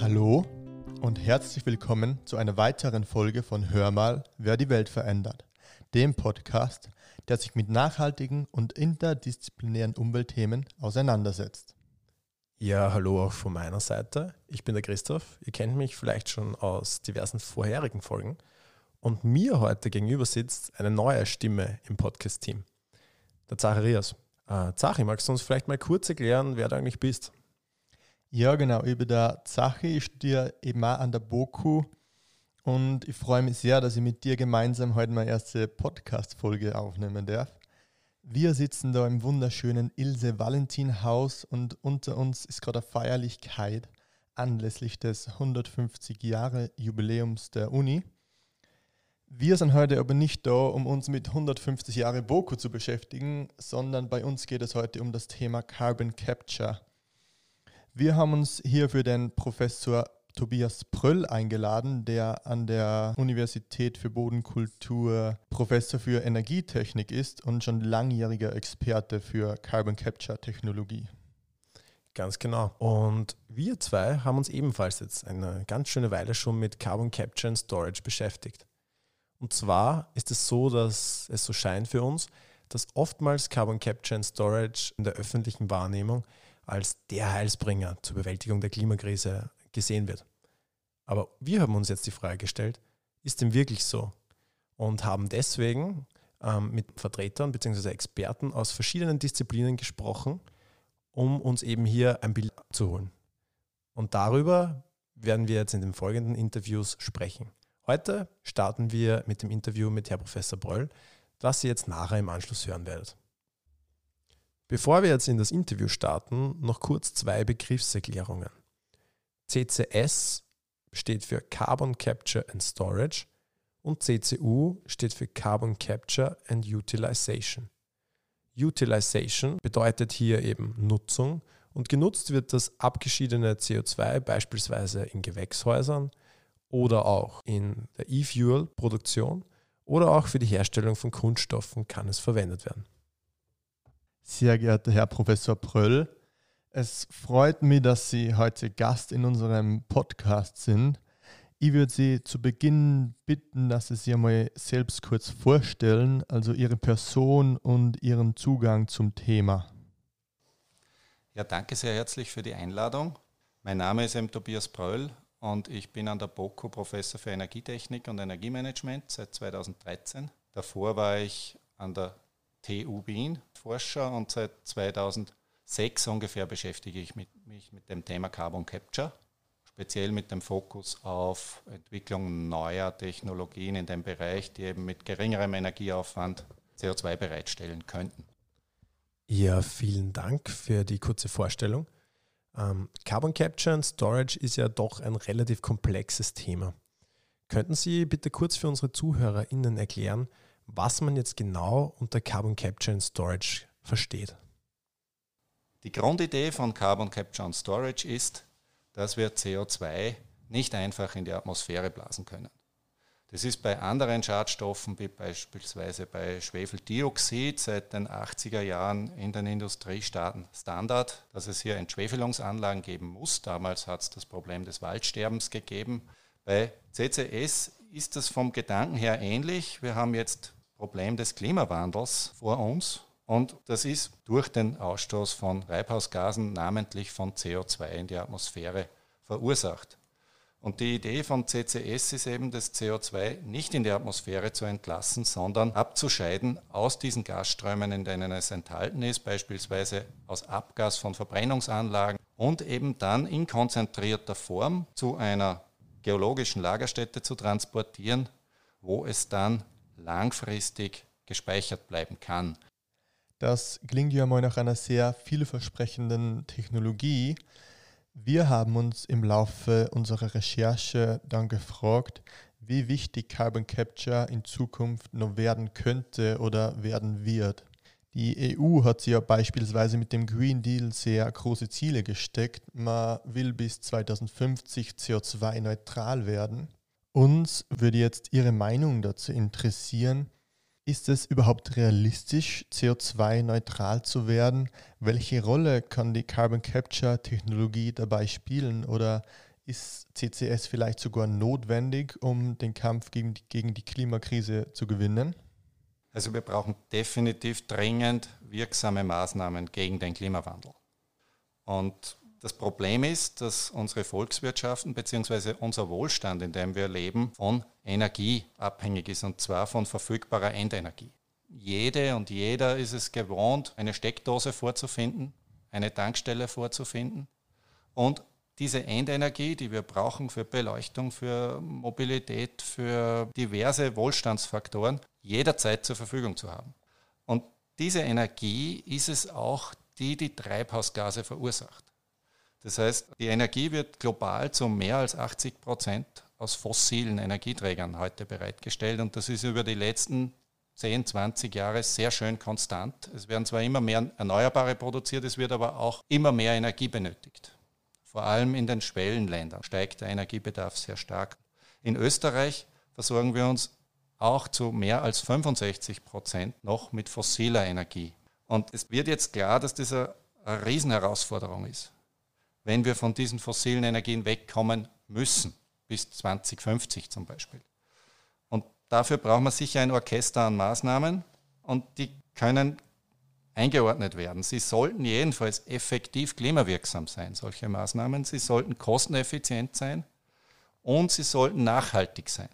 Hallo und herzlich willkommen zu einer weiteren Folge von Hör mal, wer die Welt verändert, dem Podcast, der sich mit nachhaltigen und interdisziplinären Umweltthemen auseinandersetzt. Ja, hallo auch von meiner Seite. Ich bin der Christoph. Ihr kennt mich vielleicht schon aus diversen vorherigen Folgen. Und mir heute gegenüber sitzt eine neue Stimme im Podcast-Team, der Zacharias. Äh, Zachi, magst du uns vielleicht mal kurz erklären, wer du eigentlich bist? Ja, genau. Bin der Zachi. Ich studiere eben auch an der BOKU. Und ich freue mich sehr, dass ich mit dir gemeinsam heute meine erste Podcast-Folge aufnehmen darf. Wir sitzen da im wunderschönen Ilse Valentin Haus und unter uns ist gerade eine Feierlichkeit anlässlich des 150 Jahre Jubiläums der Uni. Wir sind heute aber nicht da, um uns mit 150 Jahre BOKU zu beschäftigen, sondern bei uns geht es heute um das Thema Carbon Capture. Wir haben uns hier für den Professor Tobias Pröll eingeladen, der an der Universität für Bodenkultur Professor für Energietechnik ist und schon langjähriger Experte für Carbon Capture Technologie. Ganz genau. Und wir zwei haben uns ebenfalls jetzt eine ganz schöne Weile schon mit Carbon Capture and Storage beschäftigt. Und zwar ist es so, dass es so scheint für uns, dass oftmals Carbon Capture and Storage in der öffentlichen Wahrnehmung als der Heilsbringer zur Bewältigung der Klimakrise gesehen wird. Aber wir haben uns jetzt die Frage gestellt, ist dem wirklich so? Und haben deswegen ähm, mit Vertretern bzw. Experten aus verschiedenen Disziplinen gesprochen, um uns eben hier ein Bild abzuholen. Und darüber werden wir jetzt in den folgenden Interviews sprechen. Heute starten wir mit dem Interview mit Herrn Professor Bröll, das ihr jetzt nachher im Anschluss hören werdet. Bevor wir jetzt in das Interview starten, noch kurz zwei Begriffserklärungen. CCS steht für Carbon Capture and Storage und CCU steht für Carbon Capture and Utilization. Utilization bedeutet hier eben Nutzung und genutzt wird das abgeschiedene CO2 beispielsweise in Gewächshäusern, oder auch in der E-Fuel-Produktion oder auch für die Herstellung von Kunststoffen kann es verwendet werden. Sehr geehrter Herr Professor Pröll, es freut mich, dass Sie heute Gast in unserem Podcast sind. Ich würde Sie zu Beginn bitten, dass Sie sich einmal selbst kurz vorstellen, also Ihre Person und Ihren Zugang zum Thema. Ja, danke sehr herzlich für die Einladung. Mein Name ist M. Tobias Pröll und ich bin an der BOKU Professor für Energietechnik und Energiemanagement seit 2013. Davor war ich an der TU Wien Forscher und seit 2006 ungefähr beschäftige ich mich mit dem Thema Carbon Capture, speziell mit dem Fokus auf Entwicklung neuer Technologien in dem Bereich, die eben mit geringerem Energieaufwand CO2 bereitstellen könnten. Ja, vielen Dank für die kurze Vorstellung. Ähm, Carbon Capture und Storage ist ja doch ein relativ komplexes Thema. Könnten Sie bitte kurz für unsere ZuhörerInnen erklären, was man jetzt genau unter Carbon Capture and Storage versteht? Die Grundidee von Carbon Capture and Storage ist, dass wir CO2 nicht einfach in die Atmosphäre blasen können. Das ist bei anderen Schadstoffen, wie beispielsweise bei Schwefeldioxid, seit den 80er Jahren in den Industriestaaten Standard, dass es hier Entschwefelungsanlagen geben muss. Damals hat es das Problem des Waldsterbens gegeben. Bei CCS ist das vom Gedanken her ähnlich. Wir haben jetzt Problem des Klimawandels vor uns und das ist durch den Ausstoß von Treibhausgasen, namentlich von CO2 in die Atmosphäre verursacht. Und die Idee von CCS ist eben, das CO2 nicht in die Atmosphäre zu entlassen, sondern abzuscheiden aus diesen Gasströmen, in denen es enthalten ist, beispielsweise aus Abgas von Verbrennungsanlagen und eben dann in konzentrierter Form zu einer geologischen Lagerstätte zu transportieren, wo es dann langfristig gespeichert bleiben kann. Das klingt ja mal nach einer sehr vielversprechenden Technologie. Wir haben uns im Laufe unserer Recherche dann gefragt, wie wichtig Carbon Capture in Zukunft noch werden könnte oder werden wird. Die EU hat sich ja beispielsweise mit dem Green Deal sehr große Ziele gesteckt. Man will bis 2050 CO2-neutral werden. Uns würde jetzt Ihre Meinung dazu interessieren. Ist es überhaupt realistisch, CO2-neutral zu werden? Welche Rolle kann die Carbon Capture-Technologie dabei spielen? Oder ist CCS vielleicht sogar notwendig, um den Kampf gegen die, gegen die Klimakrise zu gewinnen? Also wir brauchen definitiv dringend wirksame Maßnahmen gegen den Klimawandel. Und das Problem ist, dass unsere Volkswirtschaften bzw. unser Wohlstand, in dem wir leben, von Energie abhängig ist und zwar von verfügbarer Endenergie. Jede und jeder ist es gewohnt, eine Steckdose vorzufinden, eine Tankstelle vorzufinden und diese Endenergie, die wir brauchen für Beleuchtung, für Mobilität, für diverse Wohlstandsfaktoren, jederzeit zur Verfügung zu haben. Und diese Energie ist es auch, die die Treibhausgase verursacht. Das heißt, die Energie wird global zu mehr als 80 Prozent aus fossilen Energieträgern heute bereitgestellt und das ist über die letzten 10, 20 Jahre sehr schön konstant. Es werden zwar immer mehr Erneuerbare produziert, es wird aber auch immer mehr Energie benötigt. Vor allem in den Schwellenländern steigt der Energiebedarf sehr stark. In Österreich versorgen wir uns auch zu mehr als 65 Prozent noch mit fossiler Energie. Und es wird jetzt klar, dass das eine Riesenherausforderung ist, wenn wir von diesen fossilen Energien wegkommen müssen, bis 2050 zum Beispiel. Und dafür brauchen wir sicher ein Orchester an Maßnahmen und die können eingeordnet werden. Sie sollten jedenfalls effektiv klimawirksam sein, solche Maßnahmen. Sie sollten kosteneffizient sein und sie sollten nachhaltig sein.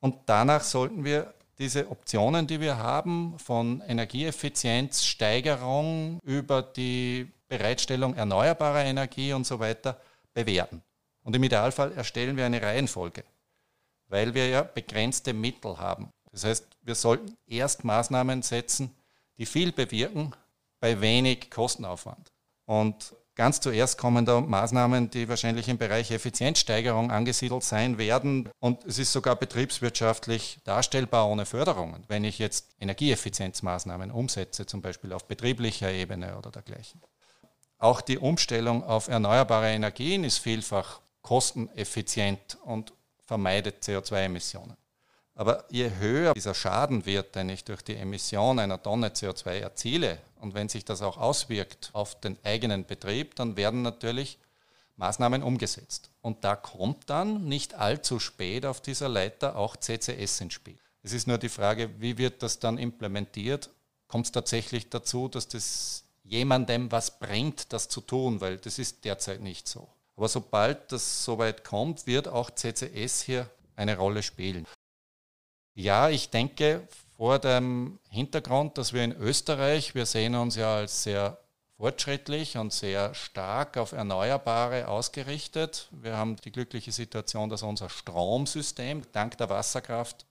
Und danach sollten wir diese Optionen, die wir haben, von Energieeffizienzsteigerung über die Bereitstellung erneuerbarer Energie und so weiter bewerten. Und im Idealfall erstellen wir eine Reihenfolge, weil wir ja begrenzte Mittel haben. Das heißt, wir sollten erst Maßnahmen setzen, die viel bewirken bei wenig Kostenaufwand. Und ganz zuerst kommen da Maßnahmen, die wahrscheinlich im Bereich Effizienzsteigerung angesiedelt sein werden. Und es ist sogar betriebswirtschaftlich darstellbar ohne Förderungen, wenn ich jetzt Energieeffizienzmaßnahmen umsetze, zum Beispiel auf betrieblicher Ebene oder dergleichen. Auch die Umstellung auf erneuerbare Energien ist vielfach kosteneffizient und vermeidet CO2-Emissionen. Aber je höher dieser Schaden wird, den ich durch die Emission einer Tonne CO2 erziele, und wenn sich das auch auswirkt auf den eigenen Betrieb, dann werden natürlich Maßnahmen umgesetzt. Und da kommt dann nicht allzu spät auf dieser Leiter auch CCS ins Spiel. Es ist nur die Frage, wie wird das dann implementiert? Kommt es tatsächlich dazu, dass das jemandem was bringt, das zu tun, weil das ist derzeit nicht so. Aber sobald das soweit kommt, wird auch CCS hier eine Rolle spielen. Ja, ich denke vor dem Hintergrund, dass wir in Österreich, wir sehen uns ja als sehr fortschrittlich und sehr stark auf Erneuerbare ausgerichtet. Wir haben die glückliche Situation, dass unser Stromsystem dank der Wasserkraft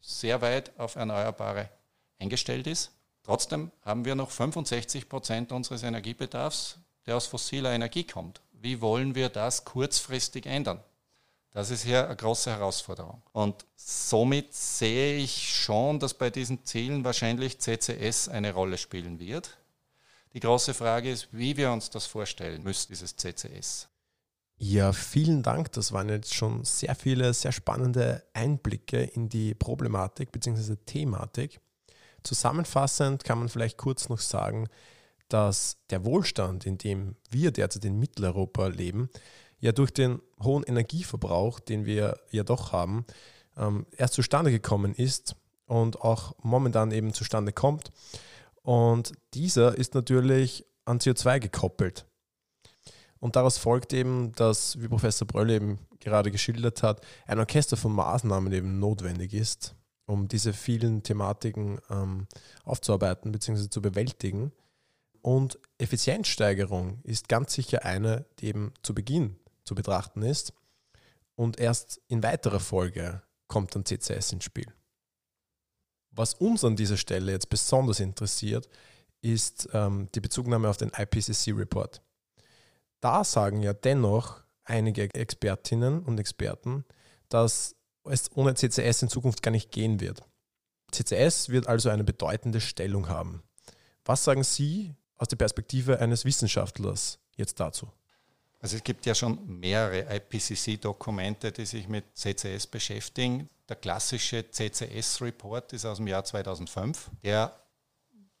sehr weit auf Erneuerbare eingestellt ist. Trotzdem haben wir noch 65 Prozent unseres Energiebedarfs, der aus fossiler Energie kommt. Wie wollen wir das kurzfristig ändern? Das ist hier eine große Herausforderung. Und somit sehe ich schon, dass bei diesen Zielen wahrscheinlich CCS eine Rolle spielen wird. Die große Frage ist, wie wir uns das vorstellen müssen, dieses CCS. Ja, vielen Dank. Das waren jetzt schon sehr viele, sehr spannende Einblicke in die Problematik bzw. Thematik. Zusammenfassend kann man vielleicht kurz noch sagen, dass der Wohlstand, in dem wir derzeit in Mitteleuropa leben, ja durch den hohen Energieverbrauch, den wir ja doch haben, ähm, erst zustande gekommen ist und auch momentan eben zustande kommt. Und dieser ist natürlich an CO2 gekoppelt. Und daraus folgt eben, dass, wie Professor Bröll eben gerade geschildert hat, ein Orchester von Maßnahmen eben notwendig ist, um diese vielen Thematiken ähm, aufzuarbeiten bzw. zu bewältigen. Und Effizienzsteigerung ist ganz sicher eine, die eben zu Beginn zu betrachten ist. Und erst in weiterer Folge kommt dann CCS ins Spiel. Was uns an dieser Stelle jetzt besonders interessiert, ist ähm, die Bezugnahme auf den IPCC-Report. Da sagen ja dennoch einige Expertinnen und Experten, dass es ohne CCS in Zukunft gar nicht gehen wird. CCS wird also eine bedeutende Stellung haben. Was sagen Sie aus der Perspektive eines Wissenschaftlers jetzt dazu? Also es gibt ja schon mehrere IPCC-Dokumente, die sich mit CCS beschäftigen. Der klassische CCS-Report ist aus dem Jahr 2005. Der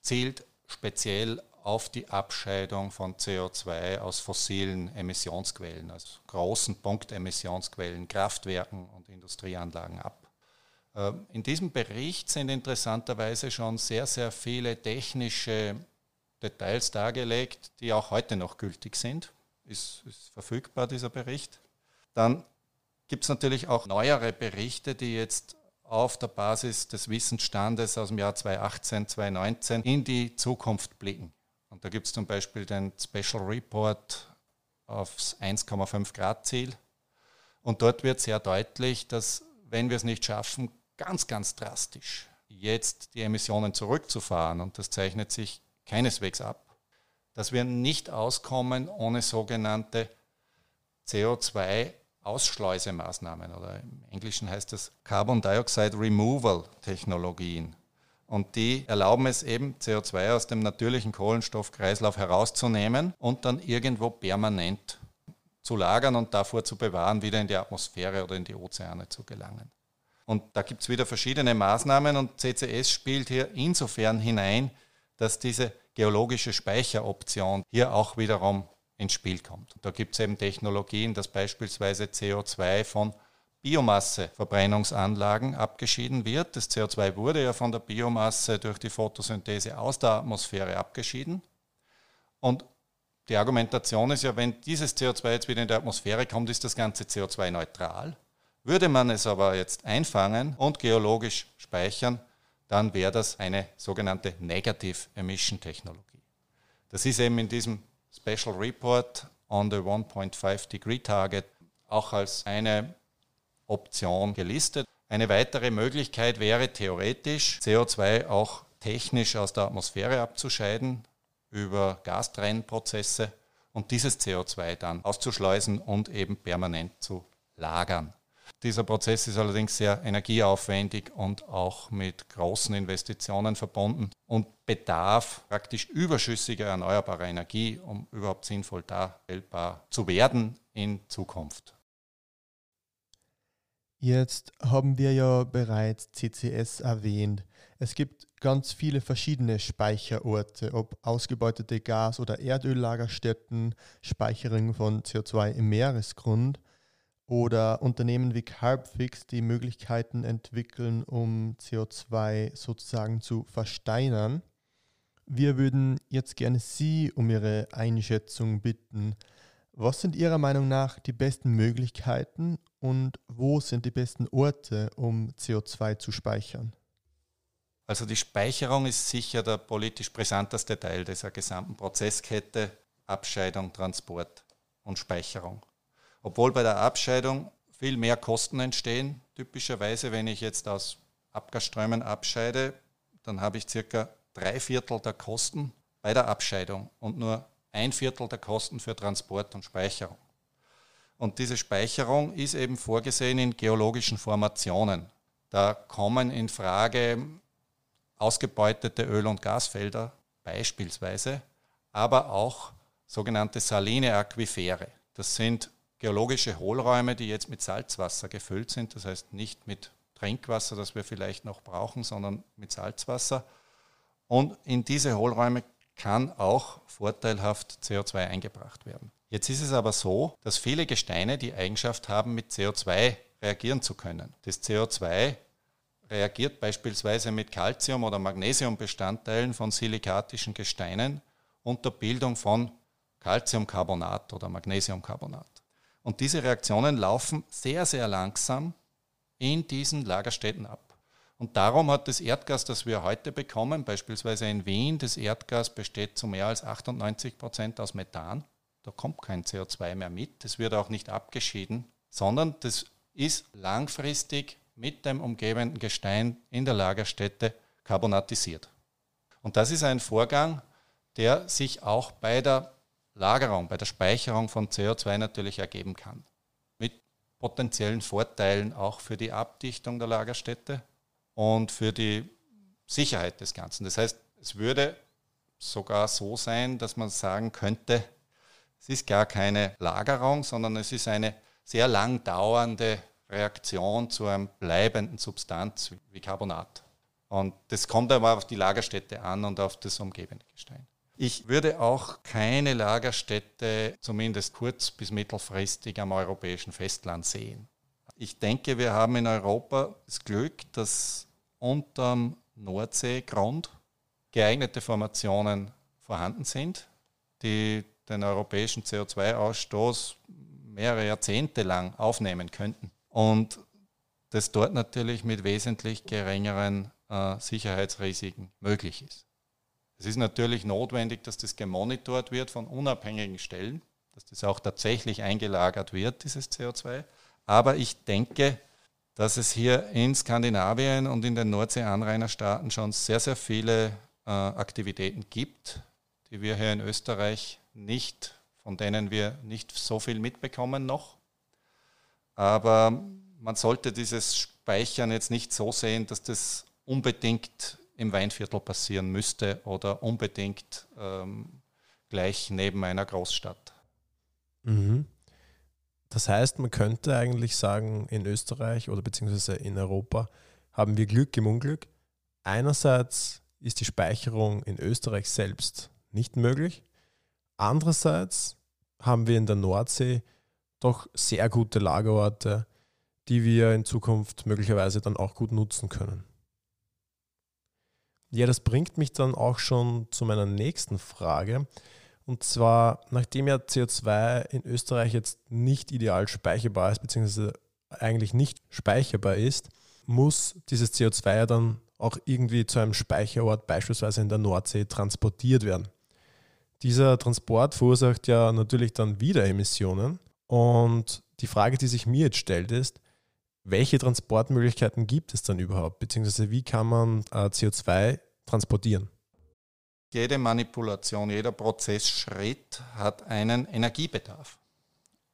zielt speziell auf die Abscheidung von CO2 aus fossilen Emissionsquellen, also großen Punktemissionsquellen, Kraftwerken und Industrieanlagen ab. Ähm, in diesem Bericht sind interessanterweise schon sehr, sehr viele technische Details dargelegt, die auch heute noch gültig sind. Ist, ist verfügbar, dieser Bericht. Dann gibt es natürlich auch neuere Berichte, die jetzt auf der Basis des Wissensstandes aus dem Jahr 2018, 2019 in die Zukunft blicken. Und da gibt es zum Beispiel den Special Report aufs 1,5 Grad Ziel. Und dort wird sehr deutlich, dass wenn wir es nicht schaffen, ganz, ganz drastisch jetzt die Emissionen zurückzufahren, und das zeichnet sich keineswegs ab, dass wir nicht auskommen ohne sogenannte CO2-Ausschleusemaßnahmen oder im Englischen heißt das Carbon Dioxide Removal Technologien. Und die erlauben es eben, CO2 aus dem natürlichen Kohlenstoffkreislauf herauszunehmen und dann irgendwo permanent zu lagern und davor zu bewahren, wieder in die Atmosphäre oder in die Ozeane zu gelangen. Und da gibt es wieder verschiedene Maßnahmen und CCS spielt hier insofern hinein, dass diese geologische Speicheroption hier auch wiederum ins Spiel kommt. Da gibt es eben Technologien, dass beispielsweise CO2 von Biomasseverbrennungsanlagen abgeschieden wird. Das CO2 wurde ja von der Biomasse durch die Photosynthese aus der Atmosphäre abgeschieden. Und die Argumentation ist ja, wenn dieses CO2 jetzt wieder in die Atmosphäre kommt, ist das ganze CO2 neutral. Würde man es aber jetzt einfangen und geologisch speichern, dann wäre das eine sogenannte Negative Emission Technologie. Das ist eben in diesem Special Report on the 1.5 Degree Target auch als eine Option gelistet. Eine weitere Möglichkeit wäre theoretisch, CO2 auch technisch aus der Atmosphäre abzuscheiden über Gastrennprozesse und dieses CO2 dann auszuschleusen und eben permanent zu lagern. Dieser Prozess ist allerdings sehr energieaufwendig und auch mit großen Investitionen verbunden und bedarf praktisch überschüssiger erneuerbarer Energie, um überhaupt sinnvoll darstellbar zu werden in Zukunft. Jetzt haben wir ja bereits CCS erwähnt. Es gibt ganz viele verschiedene Speicherorte, ob ausgebeutete Gas- oder Erdöllagerstätten, Speicherung von CO2 im Meeresgrund oder Unternehmen wie Carbfix, die Möglichkeiten entwickeln, um CO2 sozusagen zu versteinern. Wir würden jetzt gerne Sie um Ihre Einschätzung bitten. Was sind Ihrer Meinung nach die besten Möglichkeiten und wo sind die besten Orte, um CO2 zu speichern? Also die Speicherung ist sicher der politisch brisanteste Teil dieser gesamten Prozesskette, Abscheidung, Transport und Speicherung. Obwohl bei der Abscheidung viel mehr Kosten entstehen, typischerweise, wenn ich jetzt aus Abgasströmen abscheide, dann habe ich circa drei Viertel der Kosten bei der Abscheidung und nur ein Viertel der Kosten für Transport und Speicherung. Und diese Speicherung ist eben vorgesehen in geologischen Formationen. Da kommen in Frage ausgebeutete Öl- und Gasfelder beispielsweise, aber auch sogenannte saline Aquifere. Das sind geologische Hohlräume, die jetzt mit Salzwasser gefüllt sind, das heißt nicht mit Trinkwasser, das wir vielleicht noch brauchen, sondern mit Salzwasser. Und in diese Hohlräume kann auch vorteilhaft CO2 eingebracht werden. Jetzt ist es aber so, dass viele Gesteine die Eigenschaft haben, mit CO2 reagieren zu können. Das CO2 reagiert beispielsweise mit Calcium- oder Magnesiumbestandteilen von silikatischen Gesteinen unter Bildung von Calciumcarbonat oder Magnesiumcarbonat. Und diese Reaktionen laufen sehr, sehr langsam in diesen Lagerstätten ab. Und darum hat das Erdgas, das wir heute bekommen, beispielsweise in Wien, das Erdgas besteht zu mehr als 98 Prozent aus Methan. Da kommt kein CO2 mehr mit, das wird auch nicht abgeschieden, sondern das ist langfristig mit dem umgebenden Gestein in der Lagerstätte karbonatisiert. Und das ist ein Vorgang, der sich auch bei der Lagerung, bei der Speicherung von CO2 natürlich ergeben kann. Mit potenziellen Vorteilen auch für die Abdichtung der Lagerstätte, und für die Sicherheit des Ganzen. Das heißt, es würde sogar so sein, dass man sagen könnte, es ist gar keine Lagerung, sondern es ist eine sehr lang dauernde Reaktion zu einem bleibenden Substanz wie Carbonat. Und das kommt aber auf die Lagerstätte an und auf das umgebende Gestein. Ich würde auch keine Lagerstätte, zumindest kurz- bis mittelfristig, am europäischen Festland sehen. Ich denke, wir haben in Europa das Glück, dass unterm Nordseegrund geeignete Formationen vorhanden sind, die den europäischen CO2-Ausstoß mehrere Jahrzehnte lang aufnehmen könnten. Und das dort natürlich mit wesentlich geringeren äh, Sicherheitsrisiken möglich ist. Es ist natürlich notwendig, dass das gemonitort wird von unabhängigen Stellen, dass das auch tatsächlich eingelagert wird, dieses CO2. Aber ich denke, dass es hier in Skandinavien und in den Nordsee-Anrainerstaaten schon sehr, sehr viele äh, Aktivitäten gibt, die wir hier in Österreich nicht, von denen wir nicht so viel mitbekommen noch. Aber man sollte dieses Speichern jetzt nicht so sehen, dass das unbedingt im Weinviertel passieren müsste oder unbedingt ähm, gleich neben einer Großstadt. Mhm. Das heißt, man könnte eigentlich sagen, in Österreich oder beziehungsweise in Europa haben wir Glück im Unglück. Einerseits ist die Speicherung in Österreich selbst nicht möglich. Andererseits haben wir in der Nordsee doch sehr gute Lagerorte, die wir in Zukunft möglicherweise dann auch gut nutzen können. Ja, das bringt mich dann auch schon zu meiner nächsten Frage. Und zwar, nachdem ja CO2 in Österreich jetzt nicht ideal speicherbar ist, beziehungsweise eigentlich nicht speicherbar ist, muss dieses CO2 ja dann auch irgendwie zu einem Speicherort, beispielsweise in der Nordsee, transportiert werden. Dieser Transport verursacht ja natürlich dann wieder Emissionen. Und die Frage, die sich mir jetzt stellt, ist, welche Transportmöglichkeiten gibt es dann überhaupt? Beziehungsweise wie kann man äh, CO2 transportieren? Jede Manipulation, jeder Prozessschritt hat einen Energiebedarf.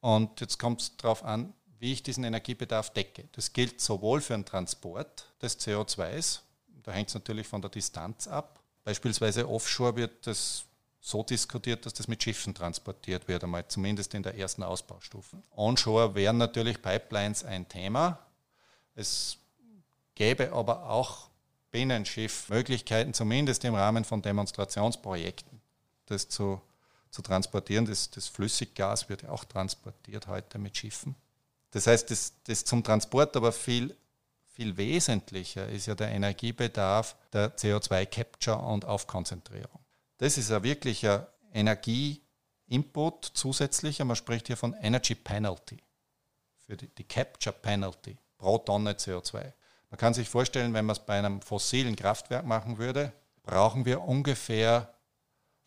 Und jetzt kommt es darauf an, wie ich diesen Energiebedarf decke. Das gilt sowohl für den Transport des CO2s, da hängt es natürlich von der Distanz ab. Beispielsweise offshore wird das so diskutiert, dass das mit Schiffen transportiert wird, einmal zumindest in der ersten Ausbaustufe. Onshore wären natürlich Pipelines ein Thema. Es gäbe aber auch Binnenschiff Möglichkeiten, zumindest im Rahmen von Demonstrationsprojekten, das zu, zu transportieren. Das, das Flüssiggas wird ja auch transportiert heute mit Schiffen. Das heißt, das, das zum Transport aber viel, viel wesentlicher ist ja der Energiebedarf der CO2-Capture und Aufkonzentrierung. Das ist ein Energieinput zusätzlicher. Man spricht hier von Energy Penalty, für die, die Capture Penalty pro Tonne CO2. Man kann sich vorstellen, wenn man es bei einem fossilen Kraftwerk machen würde, brauchen wir ungefähr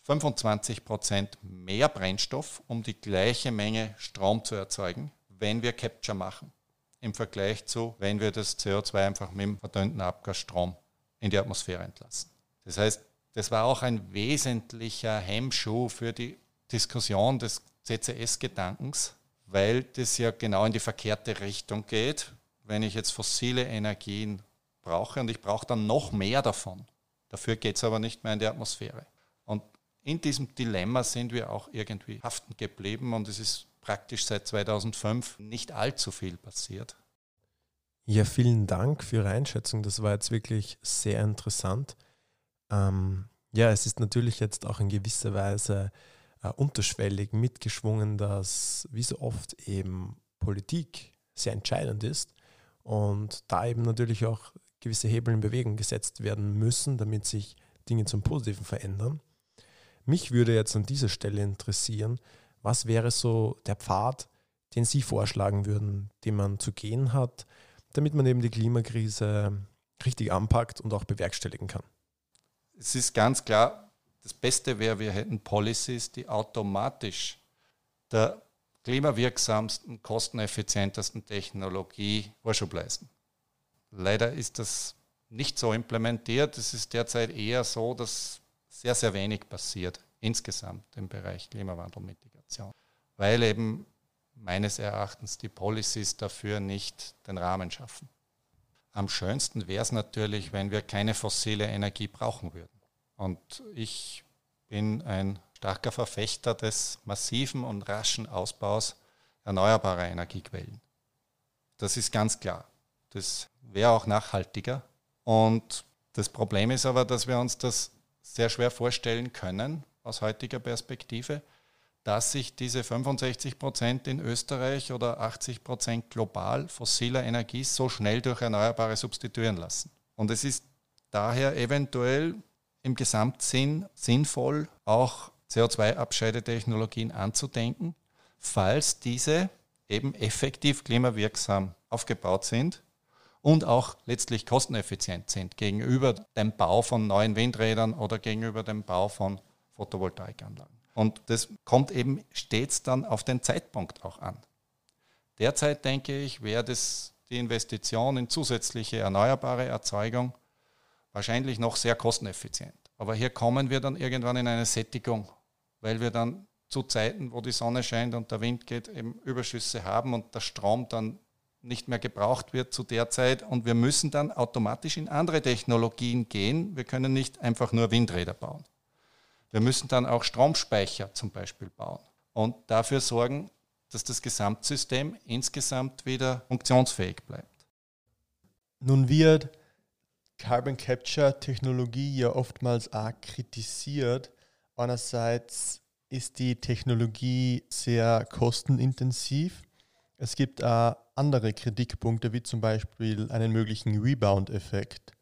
25 Prozent mehr Brennstoff, um die gleiche Menge Strom zu erzeugen, wenn wir Capture machen, im Vergleich zu, wenn wir das CO2 einfach mit dem verdünnten Abgasstrom in die Atmosphäre entlassen. Das heißt, das war auch ein wesentlicher Hemmschuh für die Diskussion des CCS-Gedankens, weil das ja genau in die verkehrte Richtung geht. Wenn ich jetzt fossile Energien brauche und ich brauche dann noch mehr davon, dafür geht es aber nicht mehr in die Atmosphäre. Und in diesem Dilemma sind wir auch irgendwie haften geblieben und es ist praktisch seit 2005 nicht allzu viel passiert. Ja, vielen Dank für Ihre Einschätzung. Das war jetzt wirklich sehr interessant. Ähm, ja, es ist natürlich jetzt auch in gewisser Weise äh, unterschwellig mitgeschwungen, dass wie so oft eben Politik sehr entscheidend ist und da eben natürlich auch gewisse Hebel in Bewegung gesetzt werden müssen, damit sich Dinge zum Positiven verändern. Mich würde jetzt an dieser Stelle interessieren, was wäre so der Pfad, den Sie vorschlagen würden, den man zu gehen hat, damit man eben die Klimakrise richtig anpackt und auch bewerkstelligen kann? Es ist ganz klar, das Beste wäre, wir hätten Policies, die automatisch der klimawirksamsten, kosteneffizientesten Technologie Vorschub leisten. Leider ist das nicht so implementiert. Es ist derzeit eher so, dass sehr, sehr wenig passiert insgesamt im Bereich Klimawandelmitigation, weil eben meines Erachtens die Policies dafür nicht den Rahmen schaffen. Am schönsten wäre es natürlich, wenn wir keine fossile Energie brauchen würden. Und ich bin ein starker Verfechter des massiven und raschen Ausbaus erneuerbarer Energiequellen. Das ist ganz klar. Das wäre auch nachhaltiger. Und das Problem ist aber, dass wir uns das sehr schwer vorstellen können, aus heutiger Perspektive, dass sich diese 65 Prozent in Österreich oder 80 Prozent global fossiler Energie so schnell durch Erneuerbare substituieren lassen. Und es ist daher eventuell im Gesamtsinn sinnvoll, auch CO2-Abscheidetechnologien anzudenken, falls diese eben effektiv klimawirksam aufgebaut sind und auch letztlich kosteneffizient sind gegenüber dem Bau von neuen Windrädern oder gegenüber dem Bau von Photovoltaikanlagen. Und das kommt eben stets dann auf den Zeitpunkt auch an. Derzeit denke ich, wäre das die Investition in zusätzliche erneuerbare Erzeugung wahrscheinlich noch sehr kosteneffizient. Aber hier kommen wir dann irgendwann in eine Sättigung, weil wir dann zu Zeiten, wo die Sonne scheint und der Wind geht, eben Überschüsse haben und der Strom dann nicht mehr gebraucht wird zu der Zeit und wir müssen dann automatisch in andere Technologien gehen. Wir können nicht einfach nur Windräder bauen. Wir müssen dann auch Stromspeicher zum Beispiel bauen und dafür sorgen, dass das Gesamtsystem insgesamt wieder funktionsfähig bleibt. Nun wird Carbon Capture Technologie ja oftmals auch kritisiert. Einerseits ist die Technologie sehr kostenintensiv. Es gibt auch andere Kritikpunkte, wie zum Beispiel einen möglichen Rebound-Effekt.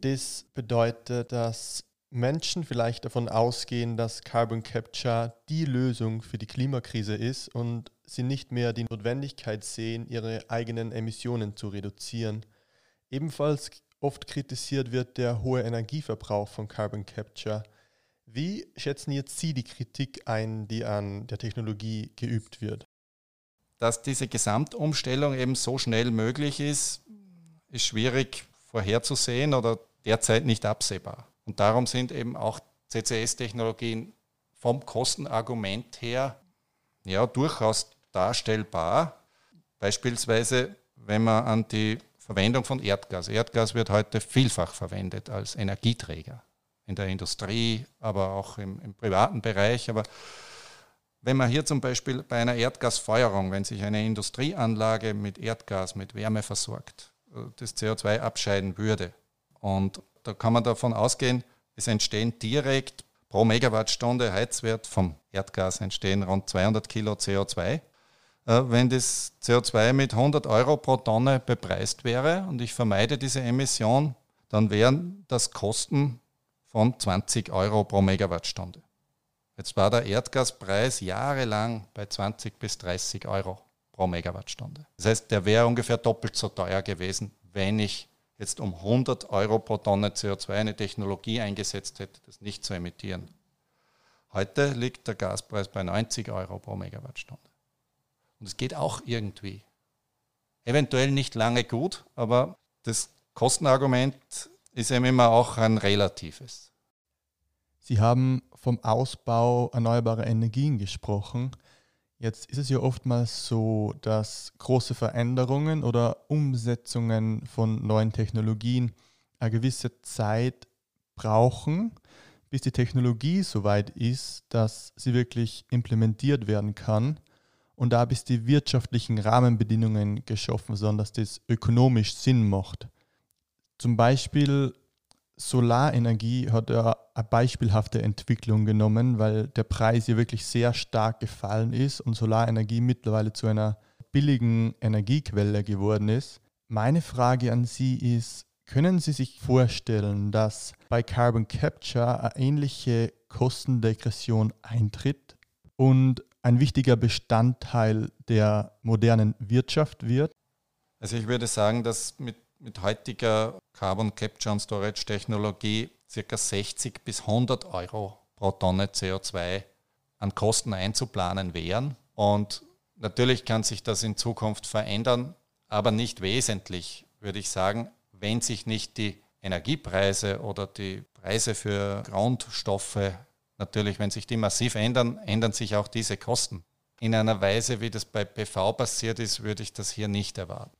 Das bedeutet, dass Menschen vielleicht davon ausgehen, dass Carbon Capture die Lösung für die Klimakrise ist und sie nicht mehr die Notwendigkeit sehen, ihre eigenen Emissionen zu reduzieren. Ebenfalls oft kritisiert wird der hohe Energieverbrauch von Carbon Capture. Wie schätzen jetzt Sie die Kritik ein, die an der Technologie geübt wird? Dass diese Gesamtumstellung eben so schnell möglich ist, ist schwierig vorherzusehen oder derzeit nicht absehbar. Und darum sind eben auch CCS-Technologien vom Kostenargument her ja durchaus darstellbar. Beispielsweise, wenn man an die Verwendung von Erdgas. Erdgas wird heute vielfach verwendet als Energieträger in der Industrie, aber auch im, im, privaten Bereich. Aber wenn man hier zum Beispiel bei einer Erdgasfeuerung, wenn sich eine Industrieanlage mit Erdgas, mit Wärme versorgt, äh, das CO2 abscheiden würde und da kann man davon ausgehen, es entstehen direkt pro Megawattstunde Heizwert vom Erdgas entstehen rund 200 Kilo CO2. Äh, wenn das CO2 mit 100 Euro pro Tonne bepreist wäre und ich vermeide diese Emission, dann wären das Kosten von 20 Euro pro Megawattstunde. Jetzt war der Erdgaspreis jahrelang bei 20 bis 30 Euro pro Megawattstunde. Das heißt, der wäre ungefähr doppelt so teuer gewesen, wenn ich jetzt um 100 Euro pro Tonne CO2 eine Technologie eingesetzt hätte, das nicht zu emittieren. Heute liegt der Gaspreis bei 90 Euro pro Megawattstunde. Und es geht auch irgendwie. Eventuell nicht lange gut, aber das Kostenargument ist eben immer auch ein relatives. Sie haben vom Ausbau erneuerbarer Energien gesprochen. Jetzt ist es ja oftmals so, dass große Veränderungen oder Umsetzungen von neuen Technologien eine gewisse Zeit brauchen, bis die Technologie so weit ist, dass sie wirklich implementiert werden kann und da bis die wirtschaftlichen Rahmenbedingungen geschaffen sind, dass das ökonomisch Sinn macht. Zum Beispiel Solarenergie hat ja eine beispielhafte Entwicklung genommen, weil der Preis hier wirklich sehr stark gefallen ist und Solarenergie mittlerweile zu einer billigen Energiequelle geworden ist. Meine Frage an Sie ist, können Sie sich vorstellen, dass bei Carbon Capture eine ähnliche Kostendegression eintritt und ein wichtiger Bestandteil der modernen Wirtschaft wird? Also ich würde sagen, dass mit mit heutiger Carbon Capture und Storage Technologie ca. 60 bis 100 Euro pro Tonne CO2 an Kosten einzuplanen wären. Und natürlich kann sich das in Zukunft verändern, aber nicht wesentlich, würde ich sagen, wenn sich nicht die Energiepreise oder die Preise für Grundstoffe, natürlich, wenn sich die massiv ändern, ändern sich auch diese Kosten. In einer Weise, wie das bei PV passiert ist, würde ich das hier nicht erwarten.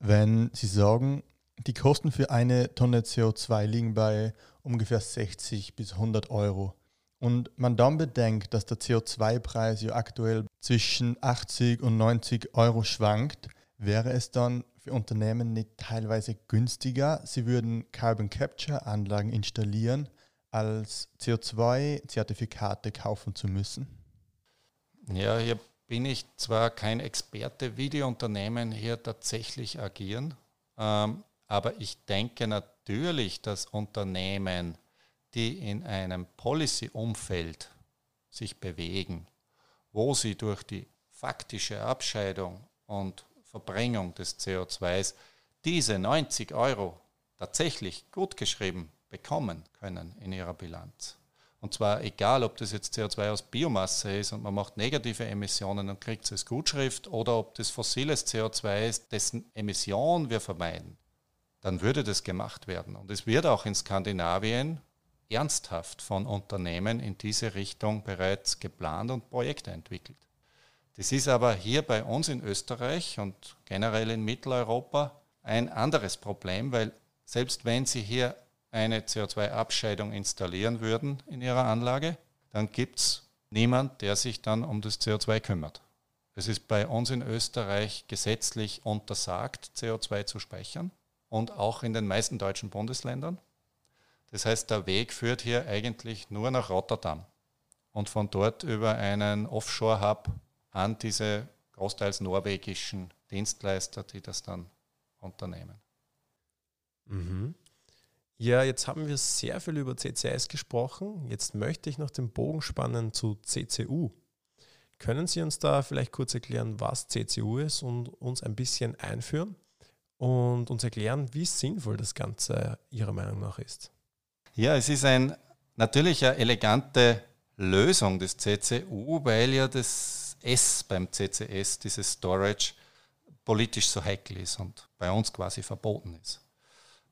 Wenn Sie sagen, die Kosten für eine Tonne CO2 liegen bei ungefähr 60 bis 100 Euro und man dann bedenkt, dass der CO2-Preis ja aktuell zwischen 80 und 90 Euro schwankt, wäre es dann für Unternehmen nicht teilweise günstiger, sie würden Carbon Capture Anlagen installieren, als CO2-Zertifikate kaufen zu müssen? Ja, hier bin ich zwar kein Experte, wie die Unternehmen hier tatsächlich agieren, ähm, aber ich denke natürlich, dass Unternehmen, die in einem Policy-Umfeld sich bewegen, wo sie durch die faktische Abscheidung und Verbringung des CO2s diese 90 Euro tatsächlich gut geschrieben bekommen können in ihrer Bilanz. Und zwar egal, ob das jetzt CO2 aus Biomasse ist und man macht negative Emissionen und kriegt es als Gutschrift oder ob das fossiles CO2 ist, dessen Emission wir vermeiden, dann würde das gemacht werden. Und es wird auch in Skandinavien ernsthaft von Unternehmen in diese Richtung bereits geplant und Projekte entwickelt. Das ist aber hier bei uns in Österreich und generell in Mitteleuropa ein anderes Problem, weil selbst wenn Sie hier eine CO2-Abscheidung installieren würden in Ihrer Anlage, dann gibt es niemand, der sich dann um das CO2 kümmert. Es ist bei uns in Österreich gesetzlich untersagt, CO2 zu speichern und auch in den meisten deutschen Bundesländern. Das heißt, der Weg führt hier eigentlich nur nach Rotterdam und von dort über einen Offshore-Hub an diese großteils norwegischen Dienstleister, die das dann unternehmen. Mhm. Ja, jetzt haben wir sehr viel über CCS gesprochen. Jetzt möchte ich noch den Bogen spannen zu CCU. Können Sie uns da vielleicht kurz erklären, was CCU ist und uns ein bisschen einführen und uns erklären, wie sinnvoll das Ganze Ihrer Meinung nach ist? Ja, es ist ein, natürlich eine elegante Lösung des CCU, weil ja das S beim CCS, dieses Storage, politisch so heikel ist und bei uns quasi verboten ist.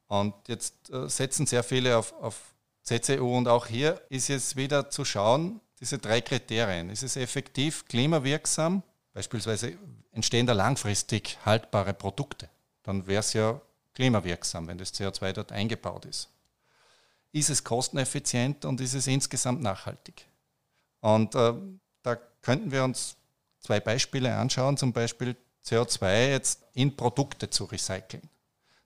Und jetzt äh, setzen sehr viele auf, auf CCU und auch hier ist jetzt wieder zu schauen, diese drei Kriterien. Ist es effektiv klimawirksam? Beispielsweise entstehen da langfristig haltbare Produkte. Dann wäre es ja klimawirksam, wenn das CO2 dort eingebaut ist. Ist es kosteneffizient und ist es insgesamt nachhaltig? Und äh, da könnten wir uns zwei Beispiele anschauen, zum Beispiel CO2 jetzt in Produkte zu recyceln.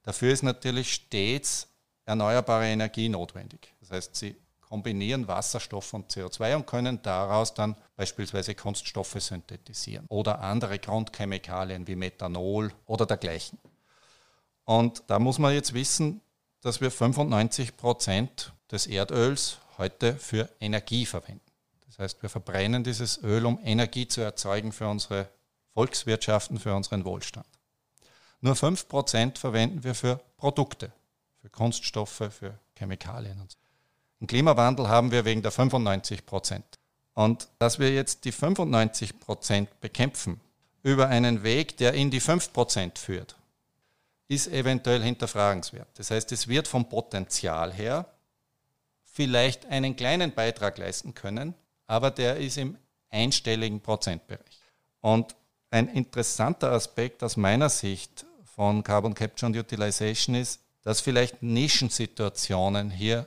Dafür ist natürlich stets erneuerbare Energie notwendig. Das heißt, sie kombinieren Wasserstoff und CO2 und können daraus dann beispielsweise Kunststoffe synthetisieren oder andere Grundchemikalien wie Methanol oder dergleichen. Und da muss man jetzt wissen, dass wir 95 Prozent des Erdöls heute für Energie verwenden. Das heißt, wir verbrennen dieses Öl, um Energie zu erzeugen für unsere Volkswirtschaften, für unseren Wohlstand. Nur 5% verwenden wir für Produkte, für Kunststoffe, für Chemikalien und so. Im Klimawandel haben wir wegen der 95% Und dass wir jetzt die 95% bekämpfen über einen Weg, der in die 5% führt, ist eventuell hinterfragenswert. Das heißt, es wird vom Potenzial her vielleicht einen kleinen Beitrag leisten können, aber der ist im einstelligen Prozentbereich. Und ein interessanter Aspekt aus meiner Sicht von Carbon Capture und Utilization ist, dass vielleicht Nischensituationen hier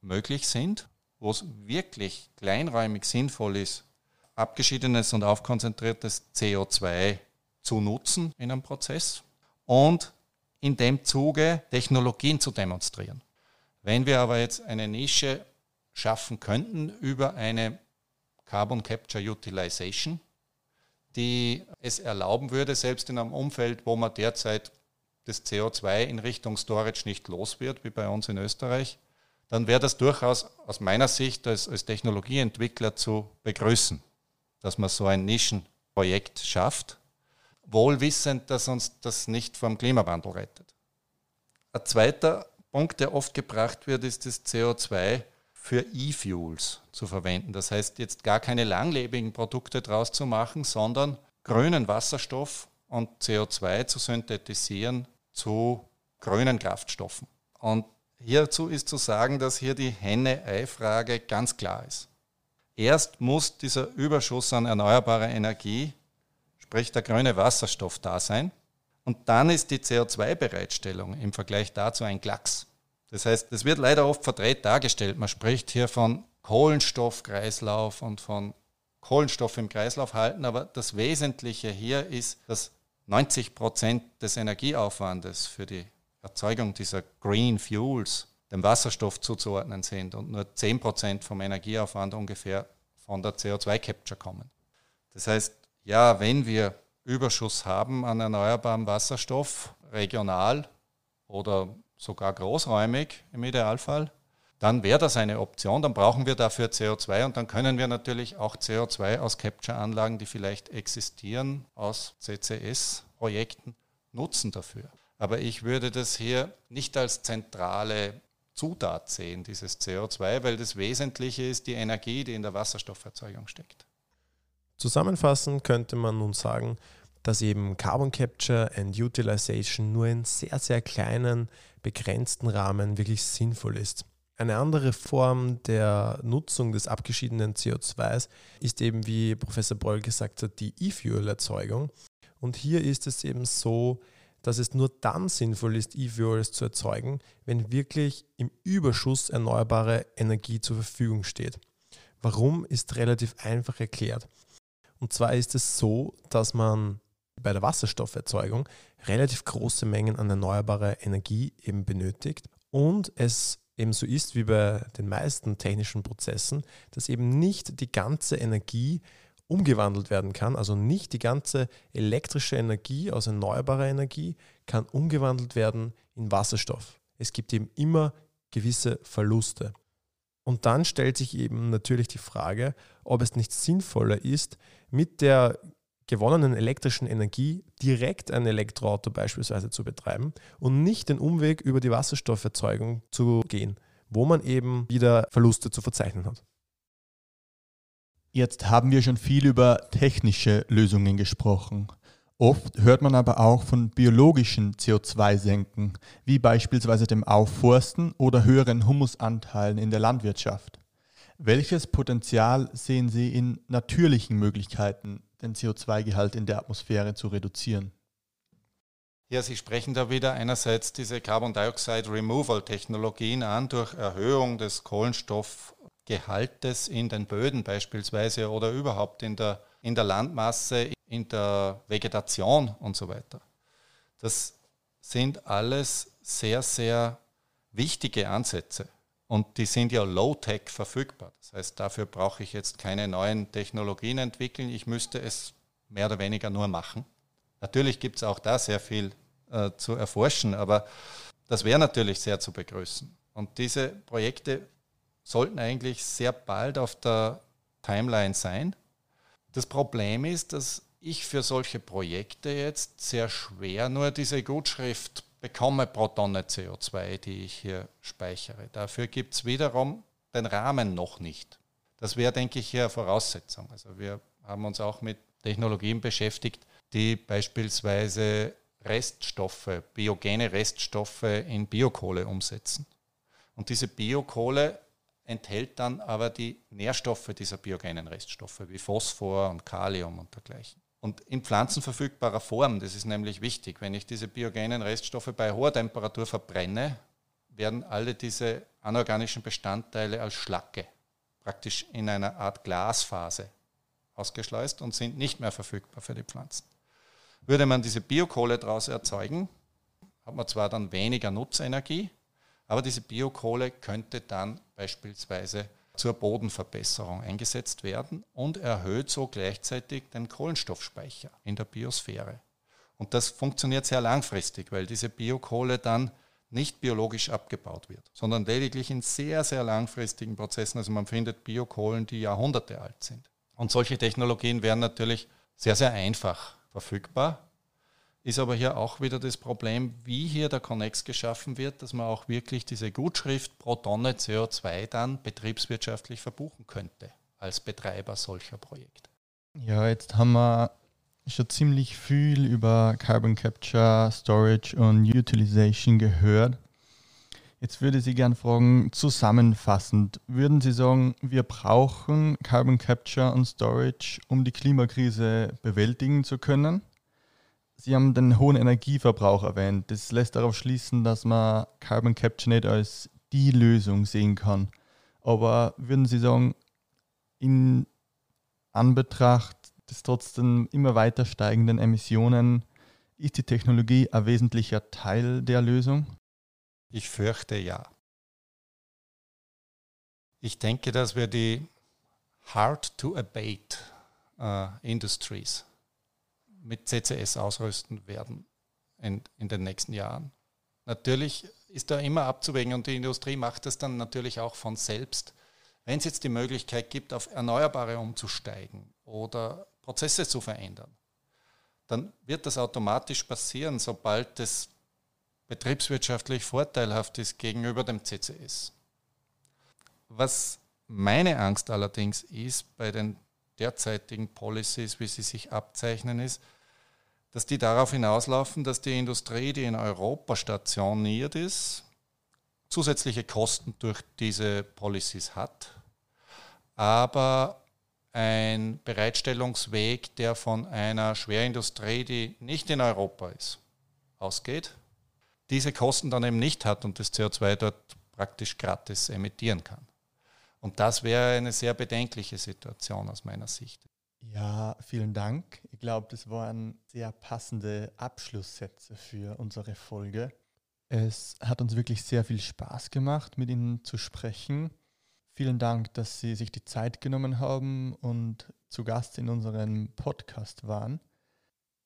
möglich sind, wo es wirklich kleinräumig sinnvoll ist, abgeschiedenes und aufkonzentriertes CO2 zu nutzen in einem Prozess und in dem Zuge Technologien zu demonstrieren. Wenn wir aber jetzt eine Nische schaffen könnten über eine Carbon Capture Utilization, die es erlauben würde, selbst in einem Umfeld, wo man derzeit das CO2 in Richtung Storage nicht los wird, wie bei uns in Österreich, dann wäre das durchaus aus meiner Sicht als, als Technologieentwickler zu begrüßen, dass man so ein Nischenprojekt schafft, wohl wissend, dass uns das nicht vom Klimawandel rettet. Ein zweiter Punkt, der oft gebracht wird, ist das CO2 für E-Fuels zu verwenden. Das heißt, jetzt gar keine langlebigen Produkte draus zu machen, sondern grünen Wasserstoff und CO2 zu synthetisieren zu grünen Kraftstoffen. Und hierzu ist zu sagen, dass hier die Henne-Ei-Frage ganz klar ist. Erst muss dieser Überschuss an erneuerbarer Energie, sprich der grüne Wasserstoff, da sein. Und dann ist die CO2-Bereitstellung im Vergleich dazu ein Klacks. Das heißt, es wird leider oft verdreht dargestellt. Man spricht hier von Kohlenstoffkreislauf und von Kohlenstoff im Kreislauf halten, aber das Wesentliche hier ist, dass 90 Prozent des Energieaufwandes für die Erzeugung dieser Green Fuels dem Wasserstoff zuzuordnen sind und nur 10% vom Energieaufwand ungefähr von der CO2-Capture kommen. Das heißt, ja, wenn wir Überschuss haben an erneuerbarem Wasserstoff, regional oder sogar großräumig im Idealfall, dann wäre das eine Option, dann brauchen wir dafür CO2 und dann können wir natürlich auch CO2 aus Capture-Anlagen, die vielleicht existieren, aus CCS-Projekten nutzen dafür. Aber ich würde das hier nicht als zentrale Zutat sehen, dieses CO2, weil das Wesentliche ist die Energie, die in der Wasserstofferzeugung steckt. Zusammenfassend könnte man nun sagen, dass eben Carbon Capture and Utilization nur in sehr, sehr kleinen, begrenzten Rahmen wirklich sinnvoll ist. Eine andere Form der Nutzung des abgeschiedenen CO2s ist eben, wie Professor Boll gesagt hat, die E-Fuel-Erzeugung. Und hier ist es eben so, dass es nur dann sinnvoll ist, E-Fuels zu erzeugen, wenn wirklich im Überschuss erneuerbare Energie zur Verfügung steht. Warum ist relativ einfach erklärt. Und zwar ist es so, dass man bei der Wasserstofferzeugung relativ große Mengen an erneuerbarer Energie eben benötigt und es eben so ist wie bei den meisten technischen Prozessen, dass eben nicht die ganze Energie umgewandelt werden kann, also nicht die ganze elektrische Energie aus erneuerbarer Energie kann umgewandelt werden in Wasserstoff. Es gibt eben immer gewisse Verluste. Und dann stellt sich eben natürlich die Frage, ob es nicht sinnvoller ist, mit der gewonnenen elektrischen Energie direkt ein Elektroauto beispielsweise zu betreiben und nicht den Umweg über die Wasserstofferzeugung zu gehen, wo man eben wieder Verluste zu verzeichnen hat. Jetzt haben wir schon viel über technische Lösungen gesprochen. Oft hört man aber auch von biologischen CO2-Senken, wie beispielsweise dem Aufforsten oder höheren Humusanteilen in der Landwirtschaft. Welches Potenzial sehen Sie in natürlichen Möglichkeiten, den CO2-Gehalt in der Atmosphäre zu reduzieren? Ja, Sie sprechen da wieder einerseits diese Carbon Dioxide Removal Technologien an durch Erhöhung des Kohlenstoffgehaltes in den Böden beispielsweise oder überhaupt in der, in der Landmasse, in der Vegetation und so weiter. Das sind alles sehr, sehr wichtige Ansätze. Und die sind ja low-tech verfügbar. Das heißt, dafür brauche ich jetzt keine neuen Technologien entwickeln. Ich müsste es mehr oder weniger nur machen. Natürlich gibt es auch da sehr viel äh, zu erforschen, aber das wäre natürlich sehr zu begrüßen. Und diese Projekte sollten eigentlich sehr bald auf der Timeline sein. Das Problem ist, dass ich für solche Projekte jetzt sehr schwer nur diese Gutschrift bekomme pro Tonne CO2, die ich hier speichere. Dafür gibt es wiederum den Rahmen noch nicht. Das wäre, denke ich, hier eine Voraussetzung. Also wir haben uns auch mit Technologien beschäftigt, die beispielsweise Reststoffe, biogene Reststoffe in Biokohle umsetzen. Und diese Biokohle enthält dann aber die Nährstoffe dieser biogenen Reststoffe wie Phosphor und Kalium und dergleichen. Und in pflanzenverfügbarer Form, das ist nämlich wichtig, wenn ich diese biogenen Reststoffe bei hoher Temperatur verbrenne, werden alle diese anorganischen Bestandteile als Schlacke praktisch in einer Art Glasphase ausgeschleust und sind nicht mehr verfügbar für die Pflanzen. Würde man diese Biokohle daraus erzeugen, hat man zwar dann weniger Nutzenergie, aber diese Biokohle könnte dann beispielsweise zur Bodenverbesserung eingesetzt werden und erhöht so gleichzeitig den Kohlenstoffspeicher in der Biosphäre. Und das funktioniert sehr langfristig, weil diese Biokohle dann nicht biologisch abgebaut wird, sondern lediglich in sehr, sehr langfristigen Prozessen. Also man findet Biokohlen, die Jahrhunderte alt sind. Und solche Technologien wären natürlich sehr, sehr einfach verfügbar ist aber hier auch wieder das Problem, wie hier der Connex geschaffen wird, dass man auch wirklich diese Gutschrift pro Tonne CO2 dann betriebswirtschaftlich verbuchen könnte als Betreiber solcher Projekte. Ja, jetzt haben wir schon ziemlich viel über Carbon Capture, Storage und Utilization gehört. Jetzt würde ich Sie gerne fragen, zusammenfassend, würden Sie sagen, wir brauchen Carbon Capture und Storage, um die Klimakrise bewältigen zu können? Sie haben den hohen Energieverbrauch erwähnt. Das lässt darauf schließen, dass man Carbon Capture nicht als die Lösung sehen kann. Aber würden Sie sagen, in Anbetracht des trotzdem immer weiter steigenden Emissionen ist die Technologie ein wesentlicher Teil der Lösung? Ich fürchte ja. Ich denke, dass wir die Hard-to-Abate äh, Industries mit CCS ausrüsten werden in, in den nächsten Jahren. Natürlich ist da immer abzuwägen und die Industrie macht das dann natürlich auch von selbst. Wenn es jetzt die Möglichkeit gibt, auf Erneuerbare umzusteigen oder Prozesse zu verändern, dann wird das automatisch passieren, sobald es betriebswirtschaftlich vorteilhaft ist gegenüber dem CCS. Was meine Angst allerdings ist bei den derzeitigen Policies, wie sie sich abzeichnen, ist, dass die darauf hinauslaufen, dass die Industrie, die in Europa stationiert ist, zusätzliche Kosten durch diese Policies hat, aber ein Bereitstellungsweg, der von einer Schwerindustrie, die nicht in Europa ist, ausgeht, diese Kosten dann eben nicht hat und das CO2 dort praktisch gratis emittieren kann. Und das wäre eine sehr bedenkliche Situation aus meiner Sicht. Ja, vielen Dank. Ich glaube, das waren sehr passende Abschlusssätze für unsere Folge. Es hat uns wirklich sehr viel Spaß gemacht, mit Ihnen zu sprechen. Vielen Dank, dass Sie sich die Zeit genommen haben und zu Gast in unserem Podcast waren.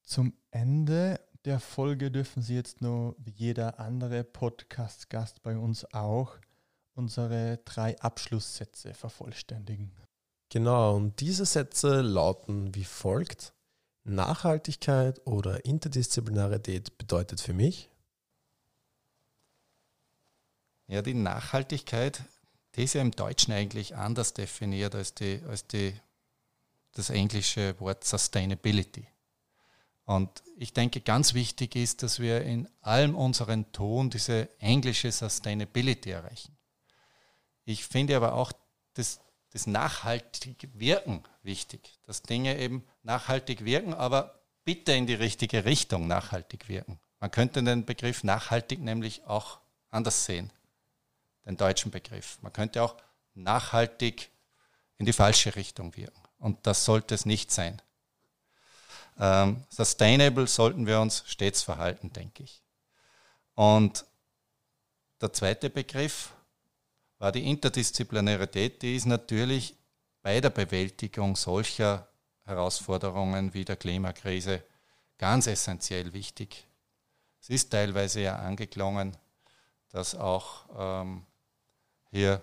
Zum Ende der Folge dürfen Sie jetzt nur wie jeder andere Podcast-Gast bei uns auch unsere drei Abschlusssätze vervollständigen. Genau, und diese Sätze lauten wie folgt. Nachhaltigkeit oder Interdisziplinarität bedeutet für mich? Ja, die Nachhaltigkeit, die ist ja im Deutschen eigentlich anders definiert als, die, als die, das englische Wort Sustainability. Und ich denke, ganz wichtig ist, dass wir in allem unseren Ton diese englische Sustainability erreichen. Ich finde aber auch das, das nachhaltig Wirken wichtig, dass Dinge eben nachhaltig wirken, aber bitte in die richtige Richtung nachhaltig wirken. Man könnte den Begriff nachhaltig nämlich auch anders sehen, den deutschen Begriff. Man könnte auch nachhaltig in die falsche Richtung wirken. Und das sollte es nicht sein. Ähm, sustainable sollten wir uns stets verhalten, denke ich. Und der zweite Begriff, die Interdisziplinarität, die ist natürlich bei der Bewältigung solcher Herausforderungen wie der Klimakrise ganz essentiell wichtig. Es ist teilweise ja angeklungen, dass auch ähm, hier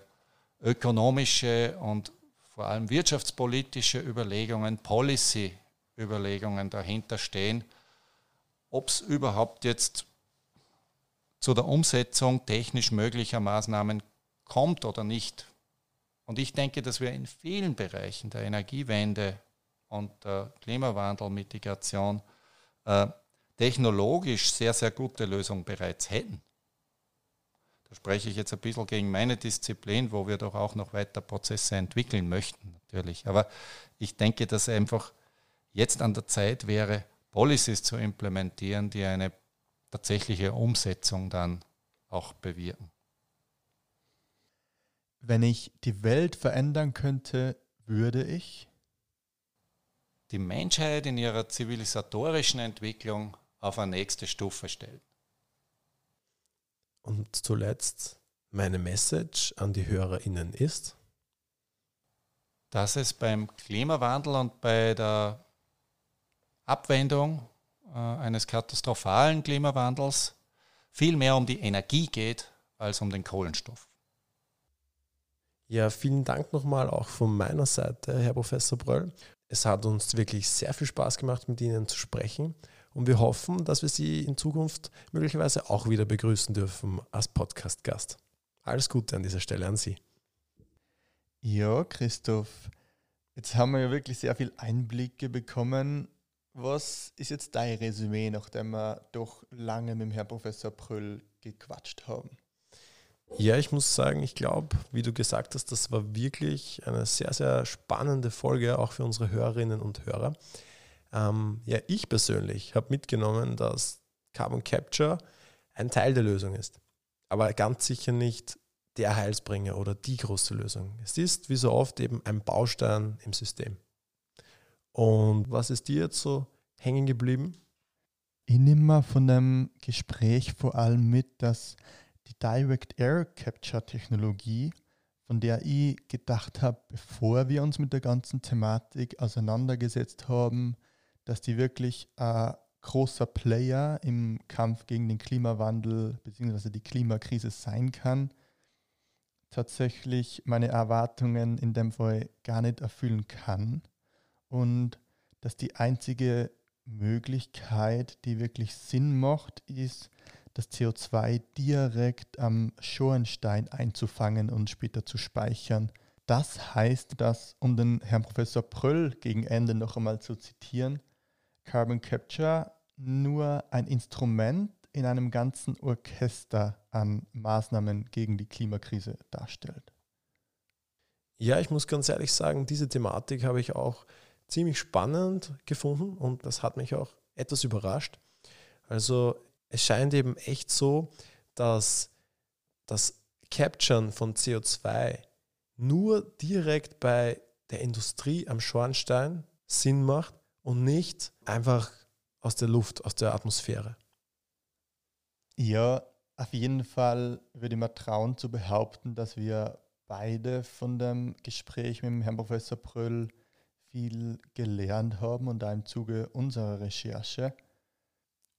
ökonomische und vor allem wirtschaftspolitische Überlegungen, Policy-Überlegungen dahinter stehen, ob es überhaupt jetzt zu der Umsetzung technisch möglicher Maßnahmen kommt oder nicht. Und ich denke, dass wir in vielen Bereichen der Energiewende und der Klimawandelmitigation äh, technologisch sehr, sehr gute Lösungen bereits hätten. Da spreche ich jetzt ein bisschen gegen meine Disziplin, wo wir doch auch noch weiter Prozesse entwickeln möchten, natürlich. Aber ich denke, dass einfach jetzt an der Zeit wäre, Policies zu implementieren, die eine tatsächliche Umsetzung dann auch bewirken. Wenn ich die Welt verändern könnte, würde ich die Menschheit in ihrer zivilisatorischen Entwicklung auf eine nächste Stufe stellen. Und zuletzt, meine Message an die Hörerinnen ist, dass es beim Klimawandel und bei der Abwendung äh, eines katastrophalen Klimawandels viel mehr um die Energie geht als um den Kohlenstoff. Ja, vielen Dank nochmal auch von meiner Seite, Herr Professor Bröll. Es hat uns wirklich sehr viel Spaß gemacht, mit Ihnen zu sprechen. Und wir hoffen, dass wir Sie in Zukunft möglicherweise auch wieder begrüßen dürfen als Podcast-Gast. Alles Gute an dieser Stelle an Sie. Ja, Christoph, jetzt haben wir ja wirklich sehr viel Einblicke bekommen. Was ist jetzt dein Resümee, nachdem wir doch lange mit dem Herrn Professor Bröll gequatscht haben? Ja, ich muss sagen, ich glaube, wie du gesagt hast, das war wirklich eine sehr, sehr spannende Folge, auch für unsere Hörerinnen und Hörer. Ähm, ja, ich persönlich habe mitgenommen, dass Carbon Capture ein Teil der Lösung ist, aber ganz sicher nicht der Heilsbringer oder die große Lösung. Es ist wie so oft eben ein Baustein im System. Und was ist dir jetzt so hängen geblieben? Ich nehme mal von dem Gespräch vor allem mit, dass die Direct Air Capture Technologie von der ich gedacht habe, bevor wir uns mit der ganzen Thematik auseinandergesetzt haben, dass die wirklich ein großer Player im Kampf gegen den Klimawandel bzw. die Klimakrise sein kann, tatsächlich meine Erwartungen in dem Fall gar nicht erfüllen kann und dass die einzige Möglichkeit, die wirklich Sinn macht, ist, das CO2 direkt am Schornstein einzufangen und später zu speichern. Das heißt, dass, um den Herrn Professor Pröll gegen Ende noch einmal zu zitieren, Carbon Capture nur ein Instrument in einem ganzen Orchester an Maßnahmen gegen die Klimakrise darstellt. Ja, ich muss ganz ehrlich sagen, diese Thematik habe ich auch ziemlich spannend gefunden und das hat mich auch etwas überrascht. Also es scheint eben echt so, dass das Capturen von CO2 nur direkt bei der Industrie am Schornstein Sinn macht und nicht einfach aus der Luft, aus der Atmosphäre. Ja, auf jeden Fall würde ich mir trauen zu behaupten, dass wir beide von dem Gespräch mit dem Herrn Professor Pröll viel gelernt haben und da im Zuge unserer Recherche.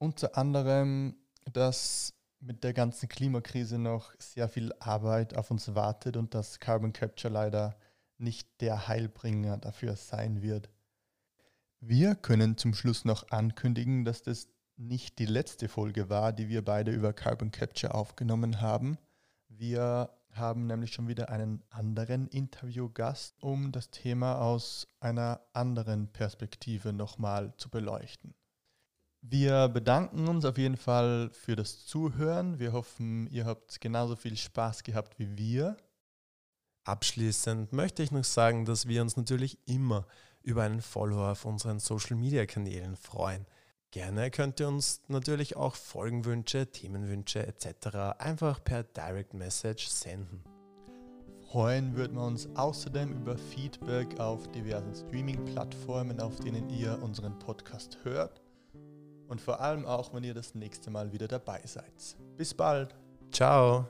Unter anderem, dass mit der ganzen Klimakrise noch sehr viel Arbeit auf uns wartet und dass Carbon Capture leider nicht der Heilbringer dafür sein wird. Wir können zum Schluss noch ankündigen, dass das nicht die letzte Folge war, die wir beide über Carbon Capture aufgenommen haben. Wir haben nämlich schon wieder einen anderen Interviewgast, um das Thema aus einer anderen Perspektive nochmal zu beleuchten. Wir bedanken uns auf jeden Fall für das Zuhören. Wir hoffen, ihr habt genauso viel Spaß gehabt wie wir. Abschließend möchte ich noch sagen, dass wir uns natürlich immer über einen Follower auf unseren Social-Media-Kanälen freuen. Gerne könnt ihr uns natürlich auch Folgenwünsche, Themenwünsche etc. einfach per Direct Message senden. Freuen würden wir uns außerdem über Feedback auf diversen Streaming-Plattformen, auf denen ihr unseren Podcast hört und vor allem auch, wenn ihr das nächste Mal wieder dabei seid. Bis bald. Ciao.